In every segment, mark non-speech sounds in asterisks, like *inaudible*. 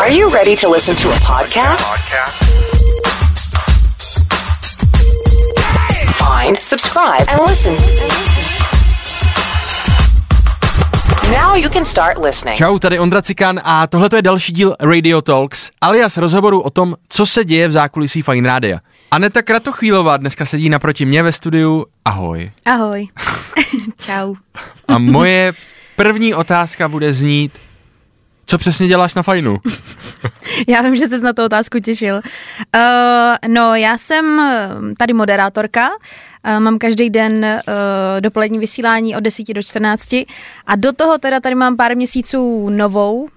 Are you ready to listen to a podcast? Find, subscribe, and listen. Now you can start listening. Čau, tady Ondra Cikán a tohle je další díl Radio Talks, alias rozhovoru o tom, co se děje v zákulisí Fine Rádia. Aneta Kratochvílová dneska sedí naproti mě ve studiu. Ahoj. Ahoj. *laughs* Čau. A moje první otázka bude znít, co přesně děláš na Fajnu? *laughs* Já vím, že jsi na tu otázku těšil. Uh, no, já jsem tady moderátorka, uh, mám každý den uh, dopolední vysílání od 10 do 14 a do toho teda tady mám pár měsíců novou,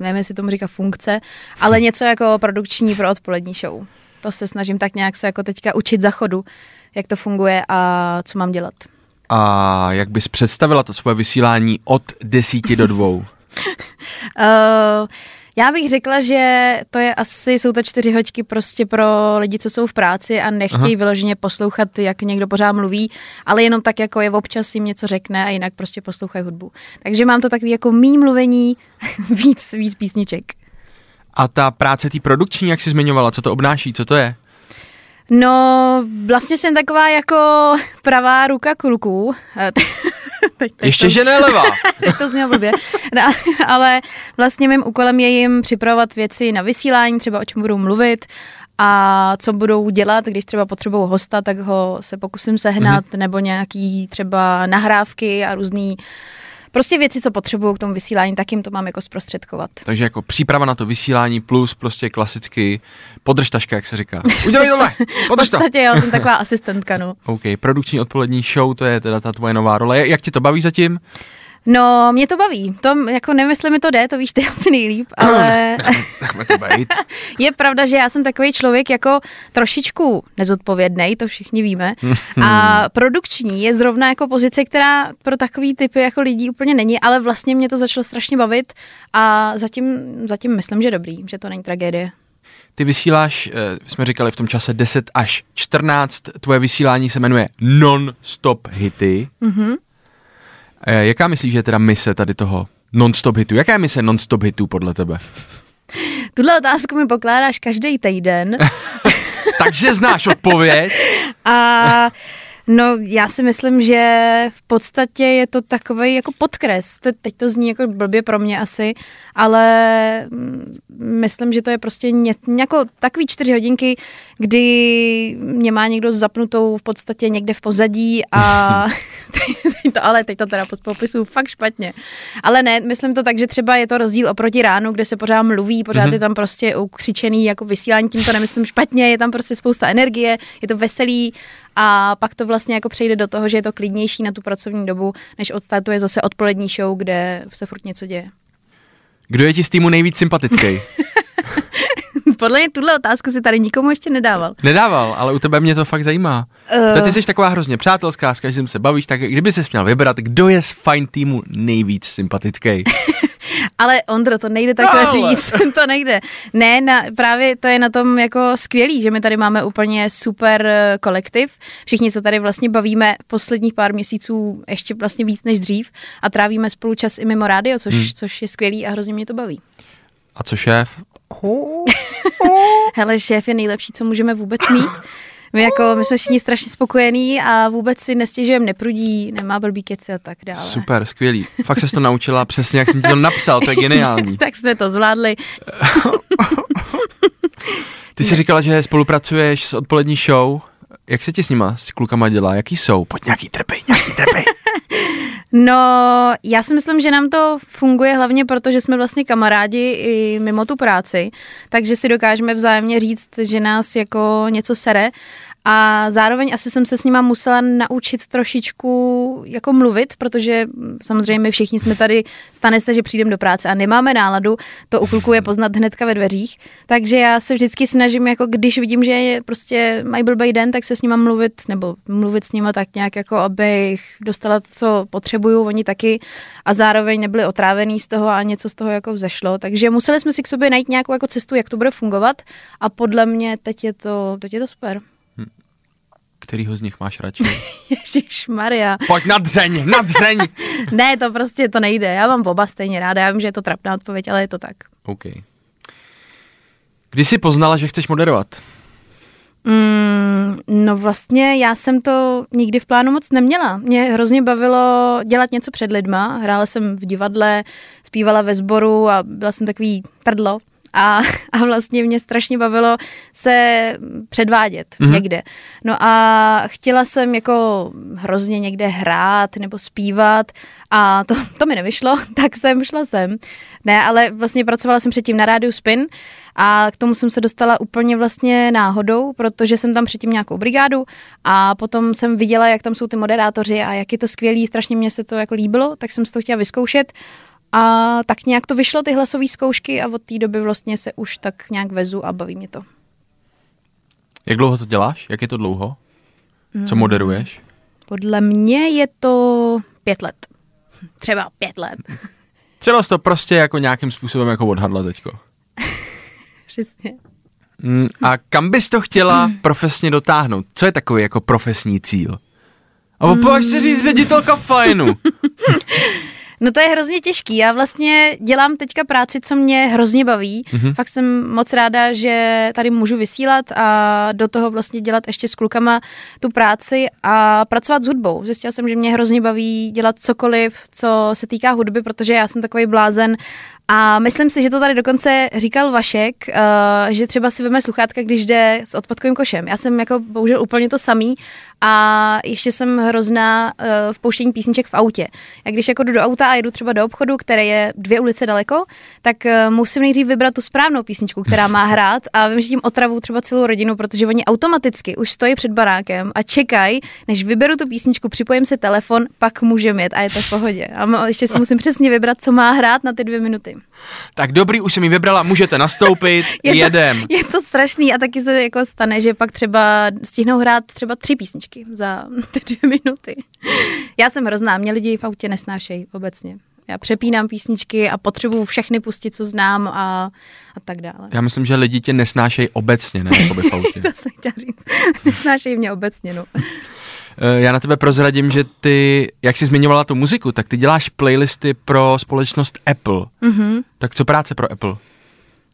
nevím, jestli tomu říká funkce, ale něco jako produkční pro odpolední show. To se snažím tak nějak se jako teďka učit za chodu, jak to funguje a co mám dělat. A jak bys představila to svoje vysílání od 10 do 2? *laughs* uh, já bych řekla, že to je asi, jsou to čtyři hoďky prostě pro lidi, co jsou v práci a nechtějí Aha. vyloženě poslouchat, jak někdo pořád mluví, ale jenom tak, jako je občas jim něco řekne a jinak prostě poslouchají hudbu. Takže mám to takový jako míň mluvení, *laughs* víc, víc písniček. A ta práce té produkční, jak jsi zmiňovala, co to obnáší, co to je? No, vlastně jsem taková jako *laughs* pravá ruka kluků. *laughs* Teď, teď Ještě to, že ne levá. *laughs* to znělo blbě. No, *laughs* ale vlastně mým úkolem je jim připravovat věci na vysílání, třeba o čem budou mluvit a co budou dělat, když třeba potřebují hosta, tak ho se pokusím sehnat, mm-hmm. nebo nějaký třeba nahrávky a různý prostě věci, co potřebují k tomu vysílání, tak jim to mám jako zprostředkovat. Takže jako příprava na to vysílání plus prostě klasicky podržtaška, jak se říká. Udělej tohle, *laughs* podrž to. V podstatě jo, jsem taková asistentka, no. *laughs* OK, produkční odpolední show, to je teda ta tvoje nová role. Jak tě to baví zatím? No, mě to baví. To, jako nevím, jestli mi to jde, to víš ty *laughs* asi nejlíp, ale... Nechme to *laughs* je pravda, že já jsem takový člověk jako trošičku nezodpovědný, to všichni víme. *laughs* a produkční je zrovna jako pozice, která pro takový typy jako lidí úplně není, ale vlastně mě to začalo strašně bavit a zatím, zatím myslím, že dobrý, že to není tragédie. Ty vysíláš, eh, jsme říkali v tom čase 10 až 14, tvoje vysílání se jmenuje Non-Stop Hity. Mm-hmm. Jaká myslíš, že je teda mise tady toho non-stop hitu? Jaká je mise non-stop hitu podle tebe? *laughs* Tuhle otázku mi pokládáš každý týden. *laughs* Takže znáš odpověď. *laughs* A No, já si myslím, že v podstatě je to takový jako podkres. Teď to zní jako blbě pro mě asi, ale mm, myslím, že to je prostě ně, jako takový čtyři hodinky, kdy mě má někdo zapnutou v podstatě někde v pozadí a *laughs* *laughs* to, ale teď to teda popisuju fakt špatně. Ale ne, myslím to tak, že třeba je to rozdíl oproti ránu, kde se pořád mluví, pořád mm-hmm. je tam prostě ukřičený jako vysílání, tím to nemyslím špatně, je tam prostě spousta energie, je to veselý a pak to vlastně jako přejde do toho, že je to klidnější na tu pracovní dobu, než odstartuje zase odpolední show, kde se furt něco děje. Kdo je ti z týmu nejvíc sympatický? *laughs* Podle mě tuhle otázku si tady nikomu ještě nedával. Nedával, ale u tebe mě to fakt zajímá. Uh... Ty jsi taková hrozně přátelská, s každým se bavíš, tak kdyby se měl vybrat, kdo je z fine týmu nejvíc sympatický? *laughs* Ale Ondro, to nejde takhle Ale. říct, *laughs* to nejde. Ne, na, právě to je na tom jako skvělý, že my tady máme úplně super eh, kolektiv. Všichni se tady vlastně bavíme posledních pár měsíců ještě vlastně víc než dřív a trávíme spolu čas i mimo rádio, což, hmm. což je skvělý a hrozně mě to baví. A co šéf? *laughs* Hele, šéf je nejlepší, co můžeme vůbec mít. My, jako, my jsme všichni strašně spokojení a vůbec si nestěžujeme, neprudí, nemá blbý keci a tak dále. Super, skvělý. Fakt se to naučila přesně, jak jsem ti to napsal, to je geniální. *laughs* tak jsme to zvládli. *laughs* Ty jsi říkala, že spolupracuješ s odpolední show. Jak se ti s nima, s klukama dělá? Jaký jsou? Pojď nějaký trpy, nějaký trpy. No, já si myslím, že nám to funguje hlavně proto, že jsme vlastně kamarádi i mimo tu práci, takže si dokážeme vzájemně říct, že nás jako něco sere a zároveň asi jsem se s nima musela naučit trošičku jako mluvit, protože samozřejmě my všichni jsme tady, stane se, že přijdeme do práce a nemáme náladu, to u kluků je poznat hnedka ve dveřích, takže já se vždycky snažím, jako když vidím, že je prostě mají blbý den, tak se s nima mluvit, nebo mluvit s nima tak nějak, jako abych dostala co potřebuju, oni taky. A zároveň nebyli otrávený z toho a něco z toho jako vzešlo, takže museli jsme si k sobě najít nějakou jako cestu, jak to bude fungovat. A podle mě teď je to, teď je to super. Kterýho z nich máš radši? *laughs* Ježíš Maria. Pojď na dřeň, na dřeň! *laughs* ne, to prostě to nejde. Já mám oba stejně ráda. Já vím, že je to trapná odpověď, ale je to tak. OK. Kdy jsi poznala, že chceš moderovat? Mm, no vlastně já jsem to nikdy v plánu moc neměla. Mě hrozně bavilo dělat něco před lidma. Hrála jsem v divadle, zpívala ve sboru a byla jsem takový trdlo. A, a vlastně mě strašně bavilo se předvádět mm-hmm. někde. No a chtěla jsem jako hrozně někde hrát nebo zpívat a to, to mi nevyšlo, *laughs* tak jsem šla sem. Ne, ale vlastně pracovala jsem předtím na rádiu Spin a k tomu jsem se dostala úplně vlastně náhodou, protože jsem tam předtím nějakou brigádu a potom jsem viděla, jak tam jsou ty moderátoři a jak je to skvělý, strašně mě se to jako líbilo, tak jsem si to chtěla vyzkoušet. A tak nějak to vyšlo, ty hlasové zkoušky a od té doby vlastně se už tak nějak vezu a baví mě to. Jak dlouho to děláš? Jak je to dlouho? Co Hmm. moderuješ? Podle mě je to pět let. Třeba pět let. Třeba to prostě jako nějakým způsobem jako odhadla teďko. *laughs* Přesně. Mm, a kam bys to chtěla profesně dotáhnout? Co je takový jako profesní cíl? A opováž se říct ředitelka fajnu. *laughs* No to je hrozně těžký. Já vlastně dělám teďka práci, co mě hrozně baví. Mm-hmm. Fakt jsem moc ráda, že tady můžu vysílat a do toho vlastně dělat ještě s klukama tu práci a pracovat s hudbou. Zjistila jsem, že mě hrozně baví dělat cokoliv, co se týká hudby, protože já jsem takový blázen a myslím si, že to tady dokonce říkal Vašek, uh, že třeba si veme sluchátka, když jde s odpadkovým košem. Já jsem jako bohužel úplně to samý a ještě jsem hrozná uh, v pouštění písniček v autě. Já když jako jdu do auta a jedu třeba do obchodu, které je dvě ulice daleko, tak uh, musím nejdřív vybrat tu správnou písničku, která má *laughs* hrát a vím, že tím otravu třeba celou rodinu, protože oni automaticky už stojí před barákem a čekají, než vyberu tu písničku, připojím si telefon, pak můžeme jet a je to v pohodě. A ještě si musím přesně vybrat, co má hrát na ty dvě minuty. Tak dobrý, už jsem ji vybrala, můžete nastoupit, *laughs* Je to- jedem. Je to strašný a taky se jako stane, že pak třeba stihnou hrát třeba tři písničky za *laughs* ty dvě minuty. Já jsem hrozná, mě lidi v autě nesnášejí obecně. Já přepínám písničky a potřebuju všechny pustit, co znám a, a tak dále. Já myslím, že lidi tě nesnášejí obecně, ne jako v *laughs* autě. To jsem chtěla říct. Nesnášejí mě obecně, no. Eh, Já na tebe prozradím, že ty, jak jsi zmiňovala tu muziku, tak ty děláš playlisty pro společnost Apple. Mhm. Tak co práce pro Apple?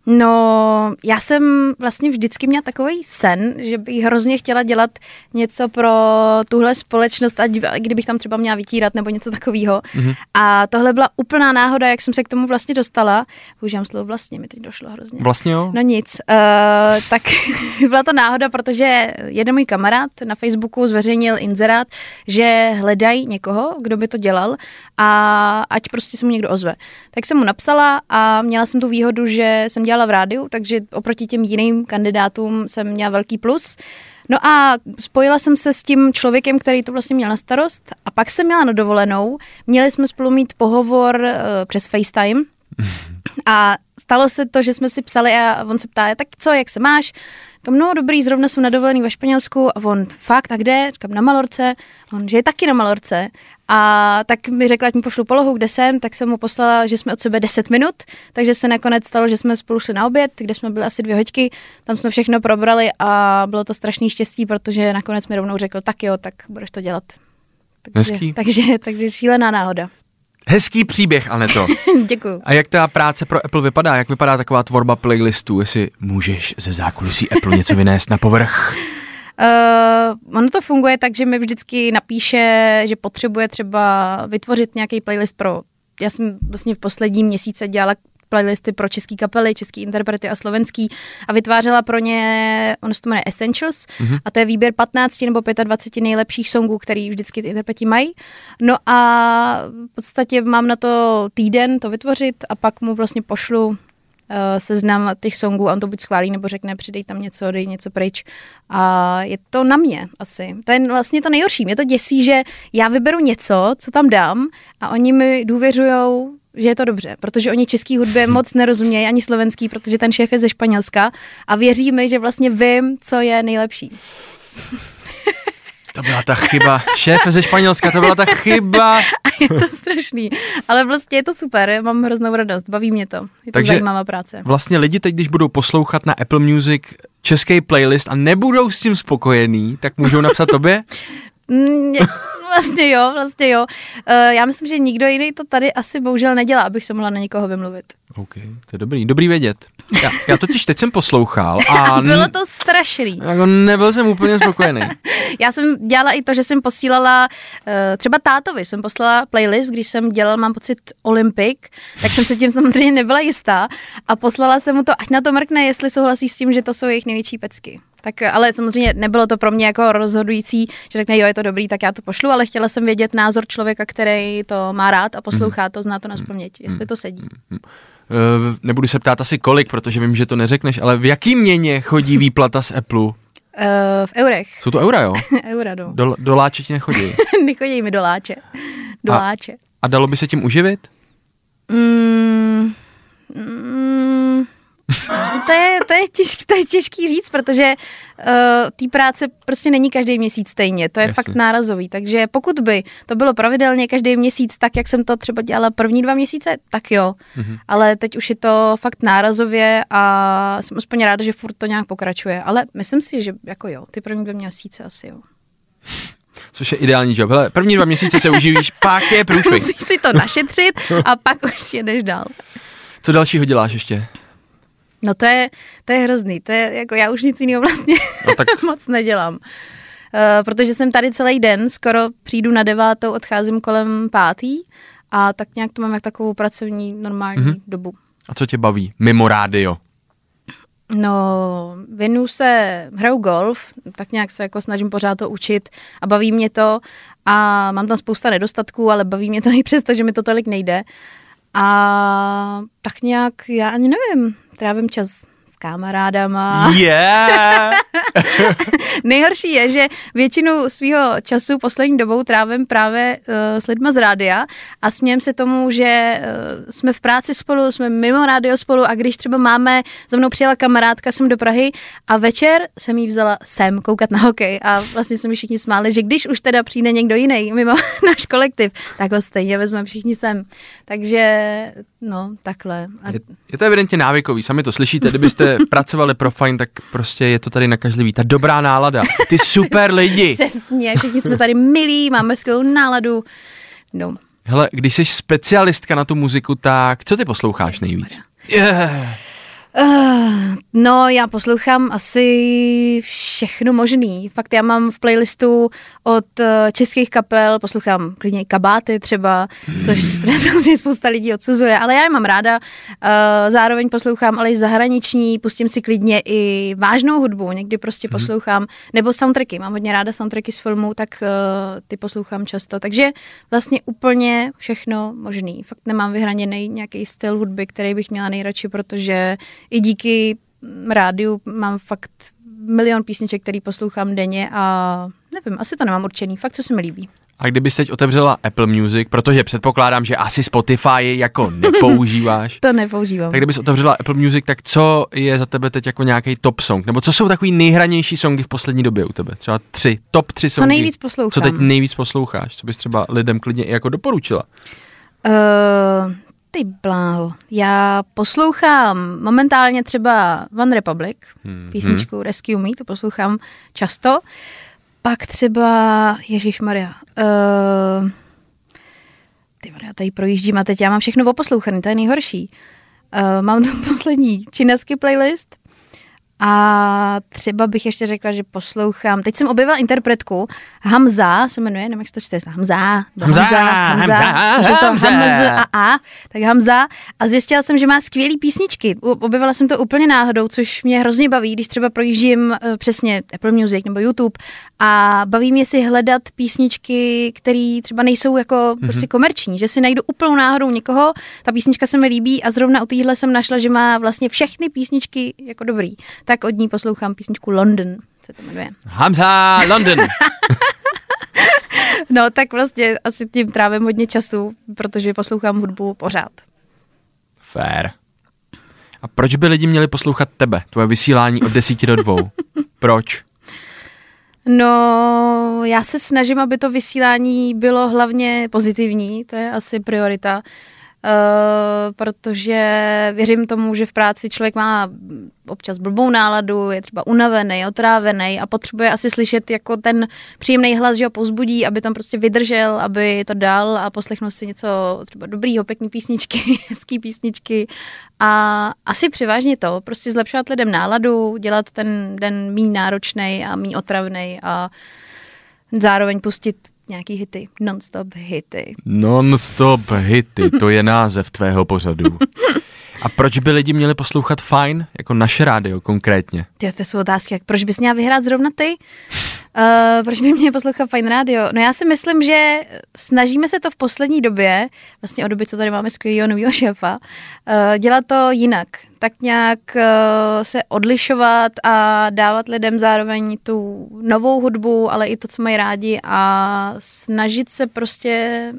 No, já jsem vlastně vždycky měla takový sen, že bych hrozně chtěla dělat něco pro tuhle společnost, ať kdybych tam třeba měla vytírat nebo něco takového. Mm-hmm. A tohle byla úplná náhoda, jak jsem se k tomu vlastně dostala. Používám slovo vlastně, mi teď došlo hrozně. Vlastně jo? No nic, uh, tak *laughs* byla to náhoda, protože jeden můj kamarád na Facebooku zveřejnil inzerát, že hledají někoho, kdo by to dělal a ať prostě se mu někdo ozve. Tak jsem mu napsala a měla jsem tu výhodu, že jsem dělala v rádiu, takže oproti těm jiným kandidátům jsem měla velký plus. No a spojila jsem se s tím člověkem, který to vlastně měl na starost a pak jsem měla na dovolenou. Měli jsme spolu mít pohovor uh, přes FaceTime a stalo se to, že jsme si psali a on se ptá, tak co, jak se máš? Říkám, no dobrý, zrovna jsem na dovolený ve Španělsku a on, fakt, a kde? Říkám, na Malorce. A on, že je taky na Malorce. A tak mi řekla, ať mi pošlu polohu, kde jsem, tak jsem mu poslala, že jsme od sebe 10 minut, takže se nakonec stalo, že jsme spolu šli na oběd, kde jsme byli asi dvě hoďky, tam jsme všechno probrali a bylo to strašný štěstí, protože nakonec mi rovnou řekl, tak jo, tak budeš to dělat. Takže, Hezký. takže, takže šílená náhoda. Hezký příběh, Aneto. *laughs* Děkuju. A jak ta práce pro Apple vypadá? Jak vypadá taková tvorba playlistů? Jestli můžeš ze zákulisí Apple něco vynést na povrch? Uh, ono to funguje tak, že mi vždycky napíše, že potřebuje třeba vytvořit nějaký playlist pro... Já jsem vlastně v posledním měsíce dělala playlisty pro český kapely, český interprety a slovenský a vytvářela pro ně, ono se to jmenuje Essentials mm-hmm. a to je výběr 15 nebo 25 nejlepších songů, který vždycky ty interpreti mají. No a v podstatě mám na to týden to vytvořit a pak mu vlastně pošlu seznam těch songů a on to buď schválí, nebo řekne, přidej tam něco, dej něco pryč. A je to na mě asi. To je vlastně to nejhorší. Mě to děsí, že já vyberu něco, co tam dám a oni mi důvěřujou, že je to dobře, protože oni český hudbě moc nerozumějí, ani slovenský, protože ten šéf je ze Španělska a věří mi, že vlastně vím, co je nejlepší. To byla ta chyba. Šéf ze Španělska, to byla ta chyba. *laughs* A je to strašný. Ale vlastně je to super, mám hroznou radost, baví mě to. Je to Takže- Takže... zajímavá práce. Vlastně lidi teď, když budou poslouchat na Apple Music český playlist a nebudou s tím spokojení, tak můžou napsat tobě? *laughs* Vlastně jo, vlastně jo. Uh, já myslím, že nikdo jiný to tady asi bohužel nedělá, abych se mohla na někoho vymluvit. OK, to je dobrý. Dobrý vědět. Já, já totiž teď jsem poslouchal a... *laughs* Bylo to strašný. Jako nebyl jsem úplně spokojený. *laughs* já jsem dělala i to, že jsem posílala, uh, třeba tátovi jsem poslala playlist, když jsem dělala, mám pocit, Olympic, tak jsem se tím samozřejmě nebyla jistá a poslala jsem mu to, ať na to mrkne, jestli souhlasí s tím, že to jsou jejich největší pecky. Tak, ale samozřejmě nebylo to pro mě jako rozhodující, že řekne, jo, je to dobrý, tak já to pošlu, ale chtěla jsem vědět názor člověka, který to má rád a poslouchá to, zná to na spaměť, jestli to sedí. Uh, nebudu se ptát asi kolik, protože vím, že to neřekneš, ale v jaký měně chodí výplata z Apple? Uh, v eurech. Jsou to eura, jo? *laughs* eura, no. Do, do láče ti nechodí? *laughs* Nechodí mi do láče. Do a, láče. A dalo by se tím uživit? Mm, mm, to, je, to, je těžký, to je těžký říct, protože uh, té práce prostě není každý měsíc stejně. To je Jasně. fakt nárazový. Takže pokud by to bylo pravidelně každý měsíc, tak jak jsem to třeba dělala první dva měsíce, tak jo. Mm-hmm. Ale teď už je to fakt nárazově a jsem aspoň ráda, že furt to nějak pokračuje. Ale myslím si, že jako jo, ty první dva měsíce asi jo. Což je ideální job. Hele, první dva měsíce se uživíš, *laughs* pak je průšvih. Musíš si to našetřit a pak už jedeš dál. Co dalšího děláš ještě? No to je, to je hrozný, to je jako já už nic jiného vlastně no, tak... *laughs* moc nedělám. Uh, protože jsem tady celý den, skoro přijdu na devátou, odcházím kolem pátý a tak nějak to mám jak takovou pracovní normální mm-hmm. dobu. A co tě baví? Mimo rádio? No, věnu se, hraju golf, tak nějak se jako snažím pořád to učit a baví mě to a mám tam spousta nedostatků, ale baví mě to i přesto, že mi to tolik nejde. A tak nějak, já ani nevím, trávím čas s kamarádama. Yeah! *laughs* Nejhorší je, že většinu svého času poslední dobou trávím právě uh, s lidma z rádia a smějem se tomu, že uh, jsme v práci spolu, jsme mimo rádio spolu a když třeba máme, za mnou přijela kamarádka jsem do Prahy a večer jsem jí vzala sem koukat na hokej a vlastně se mi všichni smáli, že když už teda přijde někdo jiný mimo *laughs* náš kolektiv, tak ho stejně vezmeme všichni sem. Takže no, takhle. A... Je, je to evidentně návykový, sami to slyšíte, kdybyste pracovali pro Fine, tak prostě je to tady nakažlivý. Ta dobrá nálada, ty super lidi. *laughs* Přesně, všichni jsme tady milí, máme skvělou náladu. No. Hele, když jsi specialistka na tu muziku, tak co ty posloucháš nejvíc? Yeah. Uh, no, já poslouchám asi všechno možný. Fakt já mám v playlistu od uh, českých kapel, poslouchám klidně i kabáty třeba, hmm. což *laughs* samozřejmě spousta lidí odsuzuje, ale já je mám ráda. Uh, zároveň poslouchám ale i zahraniční, pustím si klidně i vážnou hudbu, někdy prostě hmm. poslouchám, nebo soundtracky, mám hodně ráda soundtracky z filmů, tak uh, ty poslouchám často. Takže vlastně úplně všechno možný. Fakt nemám vyhraněný nějaký styl hudby, který bych měla nejradši, protože i díky rádiu mám fakt milion písniček, který poslouchám denně a nevím, asi to nemám určený, fakt co se mi líbí. A kdyby teď otevřela Apple Music, protože předpokládám, že asi Spotify jako nepoužíváš. *laughs* to nepoužívám. Tak kdybys otevřela Apple Music, tak co je za tebe teď jako nějaký top song? Nebo co jsou takový nejhranější songy v poslední době u tebe? Třeba tři, top tři songy. Co nejvíc poslouchám? Co teď nejvíc posloucháš? Co bys třeba lidem klidně i jako doporučila? Uh, ty bláho. Já poslouchám momentálně třeba One Republic, hmm. písničku hmm. Rescue Me, to poslouchám často. Pak třeba, Ježíš Maria, uh, ty já tady projíždím a teď já mám všechno oposlouchané, to je nejhorší. Uh, mám tu *laughs* poslední čineský playlist, a třeba bych ještě řekla, že poslouchám. Teď jsem objevila interpretku. Hamza se jmenuje, nevím, jak se to čte. Hamza. Hamza. Hamza. Hamza. Hamza. to Hamza. Hamza. A, a, tak Hamza. A zjistila jsem, že má skvělé písničky. Objevila jsem to úplně náhodou, což mě hrozně baví, když třeba projíždím uh, přesně Apple Music nebo YouTube a baví mě si hledat písničky, které třeba nejsou jako mm-hmm. prostě komerční, že si najdu úplnou náhodou někoho, ta písnička se mi líbí a zrovna u téhle jsem našla, že má vlastně všechny písničky jako dobrý tak od ní poslouchám písničku London, se to jmenuje. Hamza London. *laughs* no tak vlastně asi tím trávím hodně času, protože poslouchám hudbu pořád. Fair. A proč by lidi měli poslouchat tebe, tvoje vysílání od desíti do dvou? *laughs* Proč? No, já se snažím, aby to vysílání bylo hlavně pozitivní, to je asi priorita. Protože věřím tomu, že v práci člověk má občas blbou náladu, je třeba unavený, otrávený a potřebuje asi slyšet jako ten příjemný hlas, že ho pozbudí, aby tam prostě vydržel, aby to dal a poslechnul si něco třeba dobrýho, pěkný písničky, *laughs* hezký písničky. A asi převážně to, prostě zlepšovat lidem náladu, dělat ten den méně náročný a méně otravný a zároveň pustit nějaký hity, non-stop hity. Non-stop hity, to je název tvého pořadu. *laughs* A proč by lidi měli poslouchat Fine, jako naše rádio konkrétně? Ty, to jsou otázky, jak proč bys měla vyhrát zrovna ty? Uh, proč by měli poslouchat Fine Radio? No já si myslím, že snažíme se to v poslední době, vlastně od doby, co tady máme skvělého nového šéfa, uh, dělat to jinak. Tak nějak uh, se odlišovat a dávat lidem zároveň tu novou hudbu, ale i to, co mají rádi a snažit se prostě,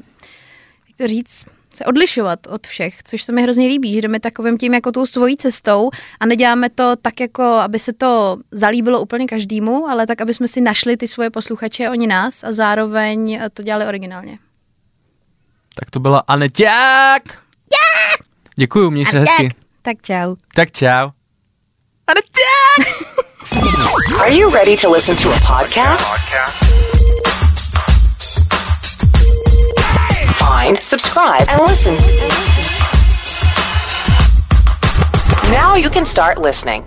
jak to říct, se odlišovat od všech, což se mi hrozně líbí, že jdeme takovým tím jako tou svojí cestou a neděláme to tak jako, aby se to zalíbilo úplně každému, ale tak, aby jsme si našli ty svoje posluchače, oni nás a zároveň to dělali originálně. Tak to byla Aneťák! Yeah! Děkuju, měj se hezky. Tak čau. Tak čau. Aneťák! Are you ready to listen to a podcast? Subscribe, and listen. Now you can start listening.